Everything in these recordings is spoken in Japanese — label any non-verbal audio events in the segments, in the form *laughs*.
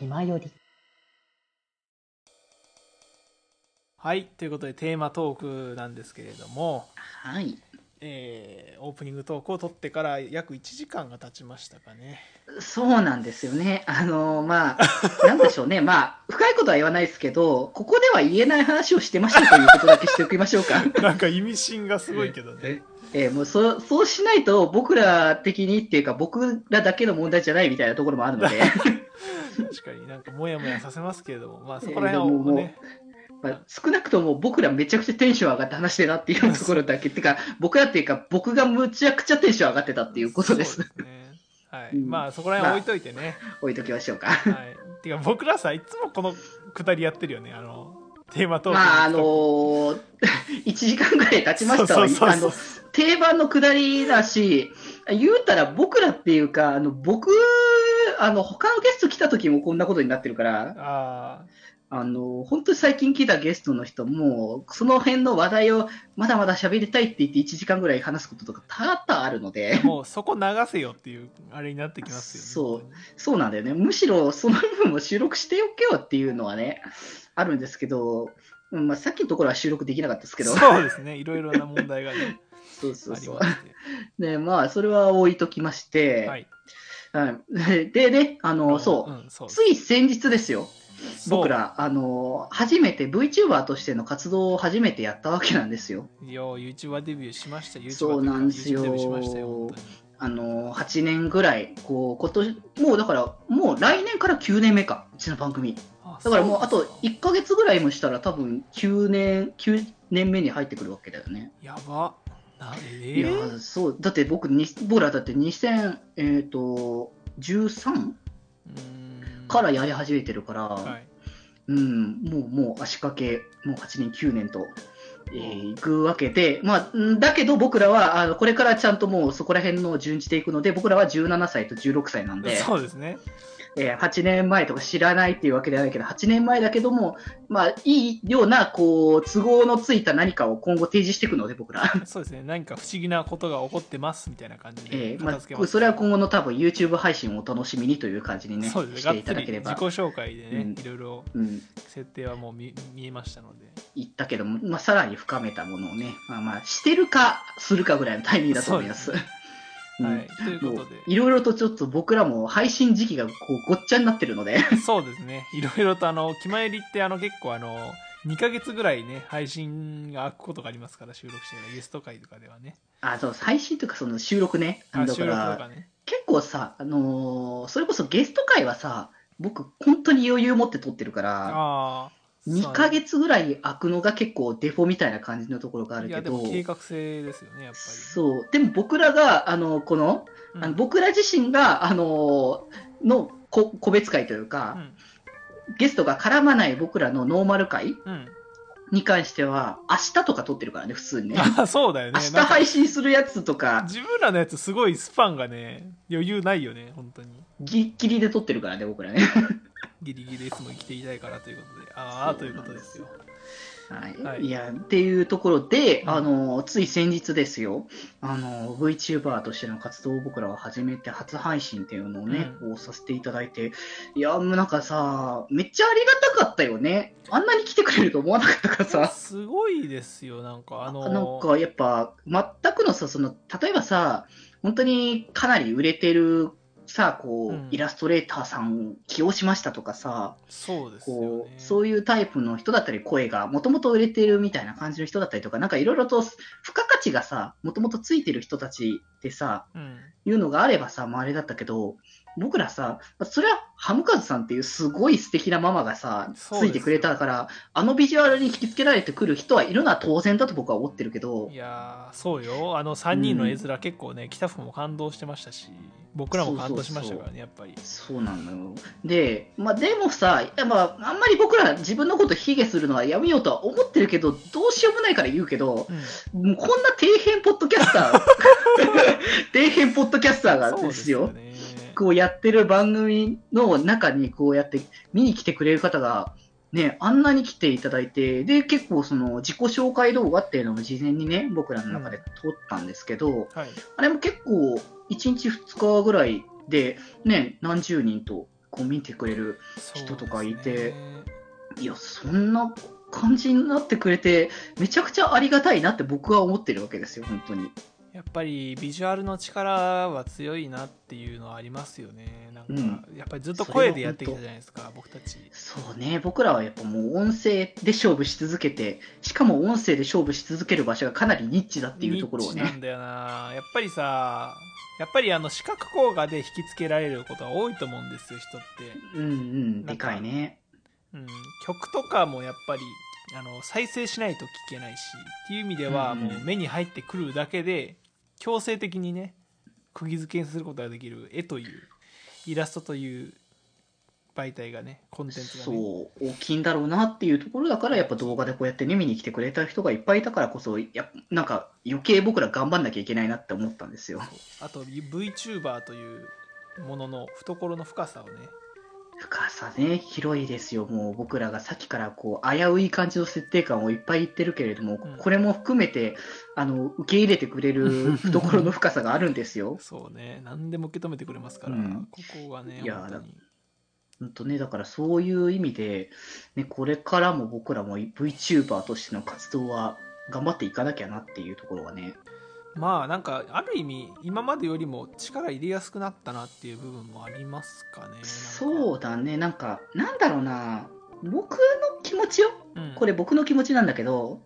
気まより。はい。ということで、テーマトークなんですけれども、はい。えーオープニングトークを撮ってから約1時間が経ちましたかね。そうなんですよね。あのまあ、*laughs* なんでしょうね。まあ、深いことは言わないですけど、ここでは言えない話をしてましたということだけしておきましょうか。*laughs* なんか意味深がすごいけどね。えーもうそそうしないと、僕ら的にっていうか、僕らだけの問題じゃないみたいなところもあるので、確かになんかモヤモヤさせますけれども、まあそこら辺はね、まあ、少なくとも僕らめちゃくちゃテンション上がって話してるなっていうところだけ、っ *laughs* てか、僕らっていうか、僕がむちゃくちゃテンション上がってたっていうことです。ですね。はい。うんまあそこら辺は置いといてね。置いときましょうか。はい。てか僕らさ、いつもこのくだりやってるよね。あの、テーマトーク。まあ、あのー、*laughs* 1時間ぐらい経ちましたわ。そうそうそうそうあの、定番のくだりだし、言うたら僕らっていうか、あの、僕、あの、他のゲスト来た時もこんなことになってるから、ああの、本当に最近来たゲストの人も、その辺の話題をまだまだ喋りたいって言って1時間ぐらい話すこととか多々あるのであ、、もうそこ流せよっていう、あれになってきますよね。そうそうなんだよね。むしろその部分も収録しておけよっていうのはね、あるんですけど、うんまあ、さっきのところは収録できなかったですけど、そうですね。いろいろな問題がね、*laughs* そうそうそうありま。して。ね、まあ、それは置いときまして、はい。はい。でね、あの、そう、ん、そうつい先日ですよ、僕ら、あの、初めて VTuber としての活動を初めてやったわけなんですよ。いや、YouTuber デビューしました。YouTuber そうなんですよ。あの、8年ぐらい、こう、今年、もうだから、もう来年から9年目か、うちの番組。あだからもう、あとそうですか1ヶ月ぐらいもしたら、多分9年、9年目に入ってくるわけだよね。やば。なえいやー、そう、だって僕に、僕らだって2000、えっ、と、13? うーんからやり始めてるから、はい。うん、もう、もう足掛け、もう8年、9年と、えー、いくわけで、まあ、んだけど僕らは、あの、これからちゃんともうそこら辺の順じていくので、僕らは17歳と16歳なんで、そうですね。えー8年前とか知らないっていうわけではないけど、8年前だけども、まあ、いいような、こう、都合のついた何かを今後提示していくので、僕ら。*laughs* そうですね。何か不思議なことが起こってますみたいな感じでえーまあ。それは今後の多分 YouTube 配信をお楽しみにという感じにね、そうですね。していただければ自己。紹介でね、うんいろいろうん、設定はもう見見えましたので。言ったけども、まあ、さらに深めたものをね、まあまあ、してるか、するかぐらいのタイミングだと思います。うんはい。ということで。いろいろとちょっと僕らも配信時期がこうごっちゃになってるので、*laughs* そうですね。いろいろとあの、気まよりってあの結構あの、2ヶ月ぐらいね、配信が空くことがありますから、収録してからゲスト会とかではね。あ、そう、配信とかその収録ね。だかあ収録とら、かね。結構さ、あのーそれこそゲスト会はさ、僕本当に余裕持って撮ってるから、ああ。2ヶ月ぐらい空くのが結構デフォみたいな感じのところがあるけど、計画性ですよね、やっぱり。そう。でも僕らが、あの、この、うんあの僕ら自身が、あの、のこ個別会というか、ゲストが絡まない僕らのノーマル会うん。うん。に関しては、明日とか撮ってるからね、普通にね。あ、*laughs* そうだよね。明日配信するやつとか、自分らのやつすごいスパンがね、余裕ないよね、本当に。ギリギリで撮ってるからね、僕らね。ギリギリいつも生きていたいからということで。ああ、ということですよ。はい。はいい、や、っていうところで、うんあの、つい先日ですよ、あの、VTuber としての活動を僕らは始めて、初配信っていうのをね、うこうさせていただいて、いや、もうなんかさ、めっちゃありがたかったよね。あんなに来てくれると思わなかったからさ。すごいですよ、なんか、あのなんかやっぱ、全くのさ、その、例えばさ、本当にかなり売れてるさ、こう、うんイラストレーターさんを起用しましたとかさ、そうですよね。こう、そういうタイプの人だったり、声がもともと売れてるみたいな感じの人だったりとか、なんかいろいろと付加価値がさ、もともとついてる人たちってさ、うん。いうのがあればさ、まああれだったけど、僕らさ、それはハムカズさんっていうすごい素敵なママがさ、ついてくれたから、あのビジュアルに引きつけられてくる人はいるのは当然だと僕は思ってるけどい、やーそうよ。あの3人の絵面結構ね、北福も感動してましたし、僕らも感動しましたからね、やっぱり。そうなのよ。で、まあでもさ、いやまああんまり僕ら自分のこと卑下するのはやめようとは思ってるけど、どうしようもないから言うけど、うん。もうこんな底辺ポッドキャスター、*laughs* 底辺ポッドキャスターがですよ、ね。こうやってる番組の中にこうやって見に来てくれる方が、ね、あんなに来ていただいて、で、結構その自己紹介動画っていうのも事前にね、僕らの中で撮ったんですけど、はい。あれも結構1日2日ぐらいで、ね、何十人とこう見てくれる人とかいてねいやそんな感じになってくれてめちゃくちゃありがたいなって僕は思ってるわけですよ本当にやっぱりビジュアルの力は強いなっていうのはありますよね。なんか、うん。やっぱりずっと声でやってきたじゃないですか僕たち。そうね僕らはやっぱもう音声で勝負し続けてしかも音声で勝負し続ける場所がかなりニッチだっていうところをね。ニッチなんだよな。やっぱりさやっぱりあの視覚効果で引きつけられることが多いと思うんですよ人って、うんうんでかいね。うん、曲とかもやっぱりあの再生しないと聞けないしっていう意味ではうんもう目に入ってくるだけで強制的にね釘付けにすることができる絵というイラストという媒体がねコンテンツがそうね大きいんだろうなっていうところだからやっぱ動画でこうやってね見に来てくれた人がいっぱいいたからこそやなんか余計僕ら頑張んなきゃいけないなって思ったんですよ。あと VTuber というものの懐の深さをね深さね広いですよ。もう僕らがさっきからこう危うい感じの設定感をいっぱい言ってるけれども、うん。これも含めてあの受け入れてくれる *laughs* 懐の深さがあるんですよ。そうね。何でも受け止めてくれますから、うん。ここがねいや本当に。本当ね、だからそういう意味で、ね、これからも僕らも VTuber としての活動は頑張っていかなきゃなっていうところはね、まあなんかある意味今までよりも力入れやすくなったなっていう部分もありますかねそううだね、なんか、なんだろうな、僕の気持ちよ、うん、これ僕の気持ちなんだけど、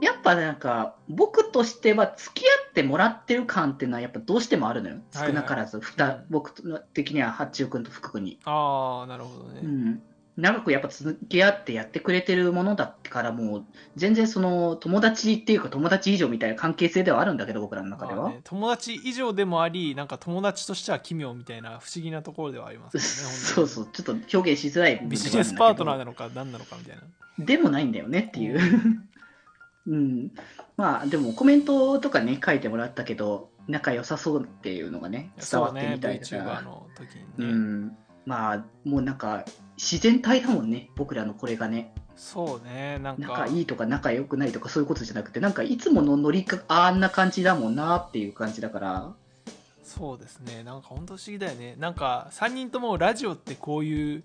やっぱなんか、僕としては付き合ってもらってる感っていうのはやっぱどうしてもあるのよ。はいはい。少なからず、ふたうん。僕的には八中君と福君に。ああなるほどね、うん。長くやっぱ付き合ってやってくれてるものだからもう、全然その友達っていうか友達以上みたいな関係性ではあるんだけど、僕らの中では。まあね、友達以上でもありなんか友達としては奇妙みたいな不思議なところではありますよねそうそう、ちょっと表現しづらいビジネスパートナーなのか何なのかみたいなでもないんだよねっていう。うん。まあ、でもコメントとかね、書いてもらったけど、仲良さそうっていうのがね、伝わってみたいだかそうねら。VTuber の時うにね、ん。まあ、もうなんか、自然体だもんね、僕らのこれがね。そうねなんか仲いいとか仲良くないとかそういうことじゃなくて、なんかいつものノリか、あんな感じだもんなっていう感じだから。そうですねなんか本当不思議だよねなんか3人ともラジオってこういう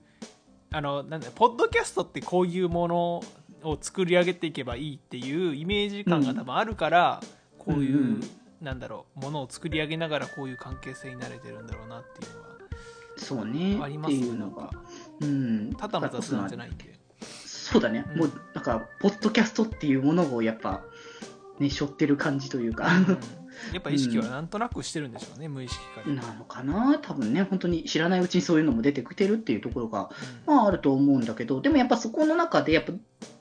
あのなんだポッドキャストってこういうものを作り上げていけばいいっていうイメージ感が多分あるから、こういう、うんうんなんだろうものを作り上げながらこういう関係性になれてるんだろうなっていうそうね。ありまってすね。いうのが。うん。ただの雑談じゃないんで。そうだね、うん。もうなんか、ポッドキャストっていうものをやっぱ、ね、背負ってる感じというか、うん。*laughs* やっぱ意識はなんとなくしてるんでしょうね、無意識化で、なのかな、多分ね、本当に知らないうちにそういうのも出てきてるっていうところが、うん。まあ、あると思うんだけど、でもやっぱそこの中で、やっぱ、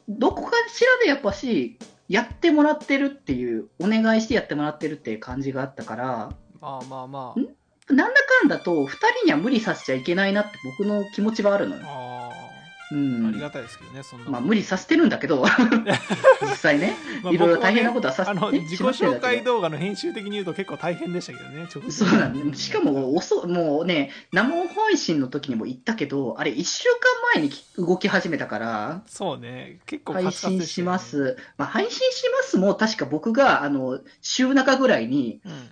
どこかしらでやっぱし、やってもらってるっていう、お願いしてやってもらってるっていう感じがあったから、まあまあまあ。ん？なんだかんだと、2人には無理させちゃいけないなって僕の気持ちはあるのよ。あうーありん。がたいですけどねそんなまあ、無理させてるんだけど、*laughs* 実際ね。まあいろいろ大変なことはさせあのね自己紹介動画の編集的に言うと結構大変でしたけどねそうなんだ、しかも遅、もうね、生配信の時にも言ったけど、あれ、1週間前に動き始めたから、そうね結構配カツカツ信でしよねしたます。まあ、配信しますも、確か僕が、あの、週中ぐらいに、うん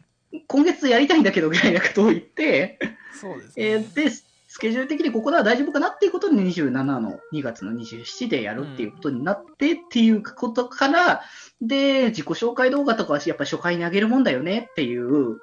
今月やりたいんだけどぐらいなことを言って、そうですね、えーで、スケジュール的にここでは大丈夫かなっていうことで27の2月の27でやるっていうことになってっていうことから、で、自己紹介動画とかはやっぱ初回に上げるもんだよねっていう、うん。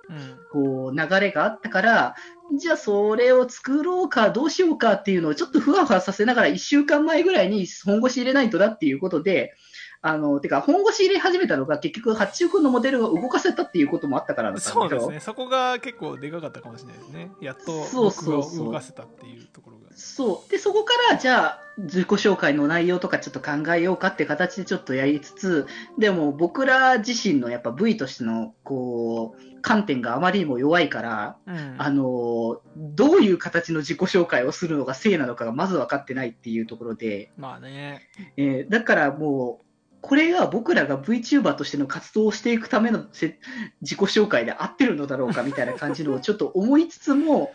こう、流れがあったから、じゃあそれを作ろうか、どうしようかっていうのをちょっとふわふわさせながら1週間前ぐらいに本腰入れないとだっていうことで、あの、てか本腰入れ始めたのが結局八中君のモデルを動かせたっていうこともあったからそうですね。そこが結構でかかったかもしれないですね。やっと僕を動かせたっていうところが。そう。で、そこから、じゃあ、自己紹介の内容とかちょっと考えようかって形でちょっとやりつつ、でも僕ら自身のやっぱ V としての、こう、観点があまりにも弱いから、うん。あの、どういう形の自己紹介をするのが正なのかがまず分かってないっていうところで、まあね。えーだからもう、これが僕らが VTuber としての活動をしていくためのせ自己紹介で合ってるのだろうかみたいな感じのをちょっと思いつつも、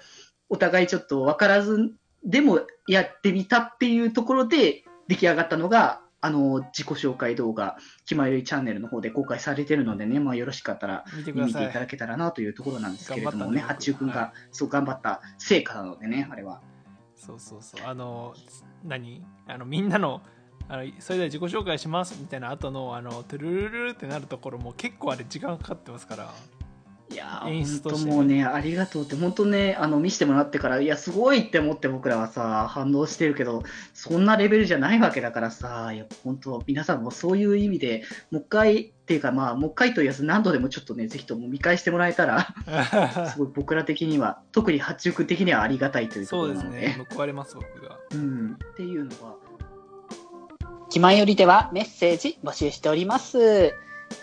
お互いちょっと分からず、でもやってみたっていうところで出来上がったのが、あの、自己紹介動画、気まよりチャンネルの方で公開されてるのでね、まあよろしかったら見てい。ただけたらなというところなんですけれどもね、八中君が、は。そう頑張った成果なのでね、あれは。そうそうそう。あの何？あのみんなのあのそれでは自己紹介しますみたいな後のあのトゥルルルルってなるところも結構あれ時間かかってますから。いやー、演出としてね本当もうね、ありがとうって、本当ね、あの、見せてもらってから、いや、すごいって思って僕らはさ、反応してるけど、そんなレベルじゃないわけだからさ、いや、本当、皆さんもそういう意味で、もう一回、っていうか、まあ、もう一回と言わず何度でもちょっとね、ぜひとも見返してもらえたら、*laughs* すごい僕ら的には、特に八中的にはありがたいというとこそうですろなので、ね。報われます僕が。うん、っていうのは、気前よりではメッセージ募集しております。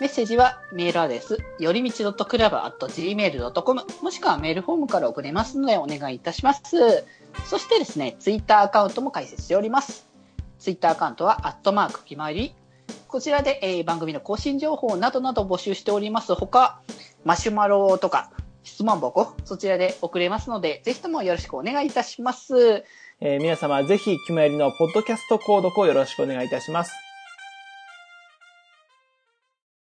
メッセージはメールアドレス、よりみち .club.gmail.com もしくはメールフォームから送れますのでお願いいたします。そしてですね、ツイッターアカウントも開設しております。ツイッターアカウントは、アットマーク気前より。こちらで、えー番組の更新情報などなど募集しておりますほか、マシュマロとか質問箱、そちらで送れますので、ぜひともよろしくお願いいたします。えー皆様ぜひ、キムエリのポッドキャスト購読をよろしくお願いいたします。